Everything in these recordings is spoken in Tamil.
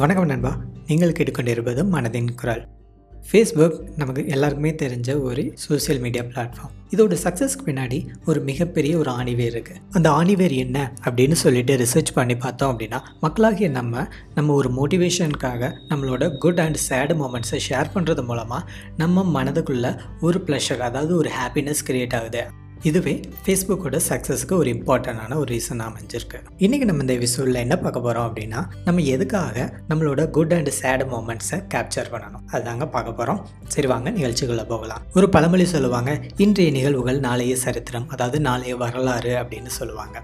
வணக்கம் நண்பா. நீங்கள் கேட்டுக்கொண்டிருப்பது மனதின் குரல். ஃபேஸ்புக் நமக்கு எல்லாருக்குமே தெரிஞ்ச ஒரு சோஷியல் மீடியா பிளாட்ஃபார்ம் இதோட சக்ஸஸ்க்கு பின்னாடி ஒரு மிகப்பெரிய ஒரு ஆணிவேர் இருக்குது அந்த ஆணிவேர் என்ன அப்படின்னு சொல்லிட்டு ரிசர்ச் பண்ணி பார்த்தோம் அப்படின்னா மக்களாகிய நம்ம நம்ம ஒரு மோட்டிவேஷனுக்காக நம்மளோட குட் அண்ட் சேடு மூமெண்ட்ஸை ஷேர் பண்ணுறது மூலமாக நம்ம மனதுக்குள்ளே ஒரு ப்ளஷர் அதாவது ஒரு ஹாப்பினஸ் க்ரியேட் ஆகுது. இதுவே ஃபேஸ்புக்கோட சக்ஸஸுக்கு ஒரு இம்பார்ட்டண்டான ஒரு ரீசன் அமைஞ்சிருக்கு. இன்றைக்கி நம்ம இந்த விசுவலில் என்ன பார்க்க போகிறோம் அப்படின்னா நம்ம எதுக்காக நம்மளோட குட் அண்ட் சேட் மூமெண்ட்ஸை கேப்சர் பண்ணணும்? அதுதாங்க பார்க்க போகிறோம் சரி வாங்க நிகழ்ச்சிகளில் போகலாம். ஒரு பழமொழி சொல்லுவாங்க இன்றைய நிகழ்வுகள் நாளைய சரித்திரம் அதாவது நாளைய வரலாறு அப்படின்னு சொல்லுவாங்க.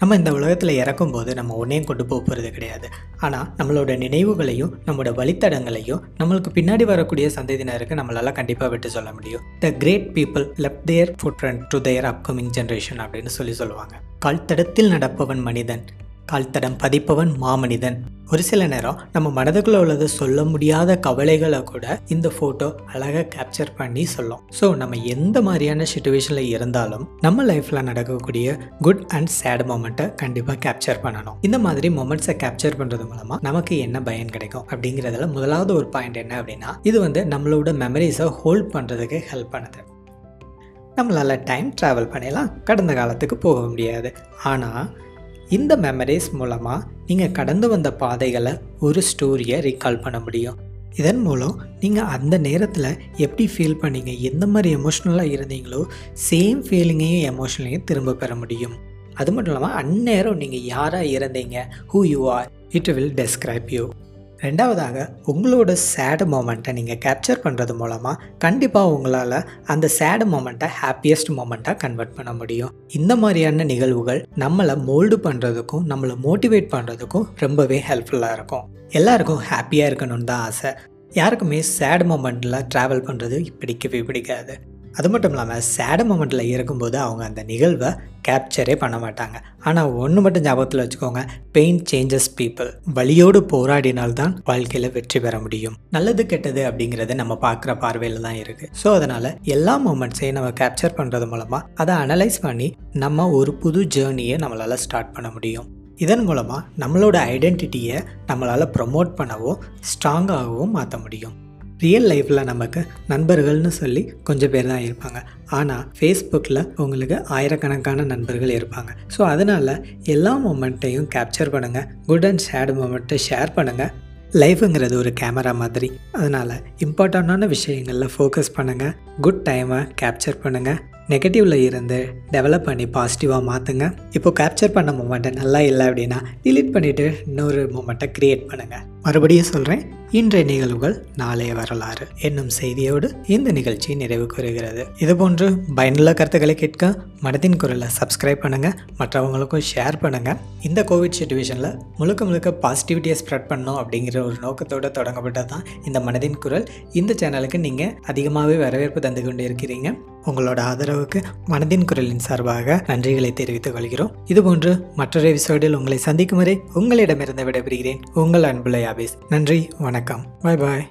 நம்ம இந்த உலகத்தில் இறக்கும்போது நம்ம ஒன்றையும் கொண்டு போக போகிறது கிடையாது. ஆனால் நம்மளோட நினைவுகளையும் நம்மளோட வழித்தடங்களையும் நம்மளுக்கு பின்னாடி வரக்கூடிய சந்ததியினருக்கு நம்மளால் கண்டிப்பாக விட்டு சொல்ல முடியும். The great people left their foot to their upcoming generation அப்படின்னு சொல்லி சொல்லுவாங்க. கால்தடத்தில் நடப்பவன் மனிதன். கால்தடம் பதிப்பவன் மாமனிதன். ஒரு சில நேரம் நம்ம மனதுக்குள்ள உள்ளதை சொல்ல முடியாத கவலைகளை கூட இந்த ஃபோட்டோ அழகாக கேப்சர் பண்ணி சொல்லும். ஸோ நம்ம எந்த மாதிரியான சுச்சுவேஷனில் இருந்தாலும் நம்ம லைஃப்பில் நடக்கக்கூடிய குட் அண்ட் சேட் மூமெண்ட்டை கண்டிப்பாக கேப்சர் பண்ணணும். இந்த மாதிரி மொமெண்ட்ஸை கேப்சர் பண்ணுறது மூலமாக நமக்கு என்ன பயன் கிடைக்கும் அப்படிங்கிறதுல முதலாவது ஒரு பாயிண்ட் என்ன அப்படின்னா இது வந்து நம்மளோட மெமரிஸை ஹோல்ட் பண்ணுறதுக்கு ஹெல்ப் பண்ணுது. நம்மளால் டைம் ட்ராவல் பண்ணிடலாம் கடந்த காலத்துக்கு போக முடியாது. ஆனால் இந்த மெமரிஸ் மூலமாக நீங்கள் கடந்து வந்த பாதைகளை ஒரு ஸ்டோரியை ரீகால் பண்ண முடியும். இதன் மூலம் நீங்கள் அந்த நேரத்தில் எப்படி ஃபீல் பண்ணீங்க எந்த மாதிரி எமோஷ்னலாக இருந்தீங்களோ சேம் ஃபீலிங்கையும் எமோஷனலையும் திரும்ப பெற முடியும். அது மட்டும் இல்லாமல் அந்நேரம் நீங்கள் யாராக இருந்தீங்க who you are it will describe you ரெண்டாவதாக உங்களோட சேடு மூமெண்ட்டை நீங்கள் கேப்சர் பண்ணுறது மூலமாக கண்டிப்பாக உங்களால் அந்த சேடு மூமெண்ட்டை ஹாப்பியஸ்ட் மோமெண்ட்டாக கன்வெர்ட் பண்ண முடியும். இந்த மாதிரியான நிகழ்வுகள் நம்மளை மோல்டு பண்ணுறதுக்கும் நம்மளை மோட்டிவேட் பண்ணுறதுக்கும் ரொம்பவே ஹெல்ப்ஃபுல்லாக இருக்கும். எல்லாருக்கும் ஹாப்பியாக இருக்கணும்னு தான் ஆசை. யாருக்குமே சேட் மொமெண்ட்டில் ட்ராவல் பண்ணுறது பிடிக்கவே பிடிக்காது. அது மட்டும் இல்லாமல் சேட மூமெண்ட்டில் இருக்கும்போது அவங்க அந்த நிகழ்வை கேப்சரே பண்ண மாட்டாங்க. ஆனால் ஒன்று மட்டும் ஞாபகத்தில் வச்சுக்கோங்க பெயின் சேஞ்சஸ் பீப்புள் வழியோடு போராடினால்தான் வாழ்க்கையில் வெற்றி பெற முடியும். நல்லது கெட்டது அப்படிங்கிறது நம்ம பார்க்குற பார்வையில் தான் இருக்குது ஸோ அதனால் எல்லா மூமெண்ட்ஸையும் நம்ம கேப்சர் பண்ணுறது மூலமாக அதை அனலைஸ் பண்ணி நம்ம ஒரு புது ஜேர்னியை நம்மளால் ஸ்டார்ட் பண்ண முடியும். இதன் மூலமாக நம்மளோட ஐடென்டிட்டியை நம்மளால் ப்ரொமோட் பண்ணவும் ஸ்ட்ராங்காகவும் மாற்ற முடியும். ரியல் லைஃப்பில் நமக்கு நண்பர்கள்னு சொல்லி கொஞ்சம் பேர் தான் இருப்பாங்க. ஆனால் ஃபேஸ்புக்கில் உங்களுக்கு ஆயிரக்கணக்கான நண்பர்கள் இருப்பாங்க. ஸோ அதனால் எல்லா மூமெண்ட்டையும் கேப்சர் பண்ணுங்கள் குட் அண்ட் சேட் மூமெண்ட்டை ஷேர் பண்ணுங்கள் லைஃபுங்கிறது ஒரு கேமரா மாதிரி. அதனால் இம்பார்ட்டண்ட்டான விஷயங்களில் ஃபோக்கஸ் பண்ணுங்கள் குட் டைமை கேப்சர் பண்ணுங்கள் நெகட்டிவில் இருந்து டெவலப் பண்ணி பாசிட்டிவாக மாற்றுங்க இப்போ கேப்சர் பண்ண மூமெண்ட்டை நல்லா இல்லை அப்படின்னா டிலீட் பண்ணிவிட்டு இன்னொரு மூமெண்ட்டை க்ரியேட் பண்ணுங்கள் மறுபடியும் சொல்கிறேன் இன்றைய நிகழ்வுகள் நாளைய வரலாறு என்னும் செய்தியோடு இந்த நிகழ்ச்சி நிறைவு கூறுகிறது. இதுபோன்று பயனுள்ள கருத்துக்களை கேட்க மனதின் குரலை சப்ஸ்கிரைப் பண்ணுங்கள் மற்றவங்களுக்கும் ஷேர் பண்ணுங்கள் இந்த கோவிட் சுச்சுவேஷனில் முழுக்க முழுக்க பாசிட்டிவிட்டியை ஸ்ப்ரெட் பண்ணணும் அப்படிங்கிற ஒரு நோக்கத்தோடு தொடங்கப்பட்டது தான் இந்த மனதின் குரல். இந்த சேனலுக்கு நீங்கள் அதிகமாகவே வரவேற்பு தந்து கொண்டு இருக்கிறீங்க உங்களோட ஆதரவுக்கு மனதின் குரலின் சார்பாக நன்றிகளை தெரிவித்துக் கொள்கிறோம். இதுபோன்று மற்றொரு எபிசோடில் உங்களை சந்திக்கும் வரை உங்களிடமிருந்து விடைபெறுகிறேன் உங்கள் அன்புலை ஆபீஸ் நன்றி வணக்கம். வணக்கம் பாய் பாய்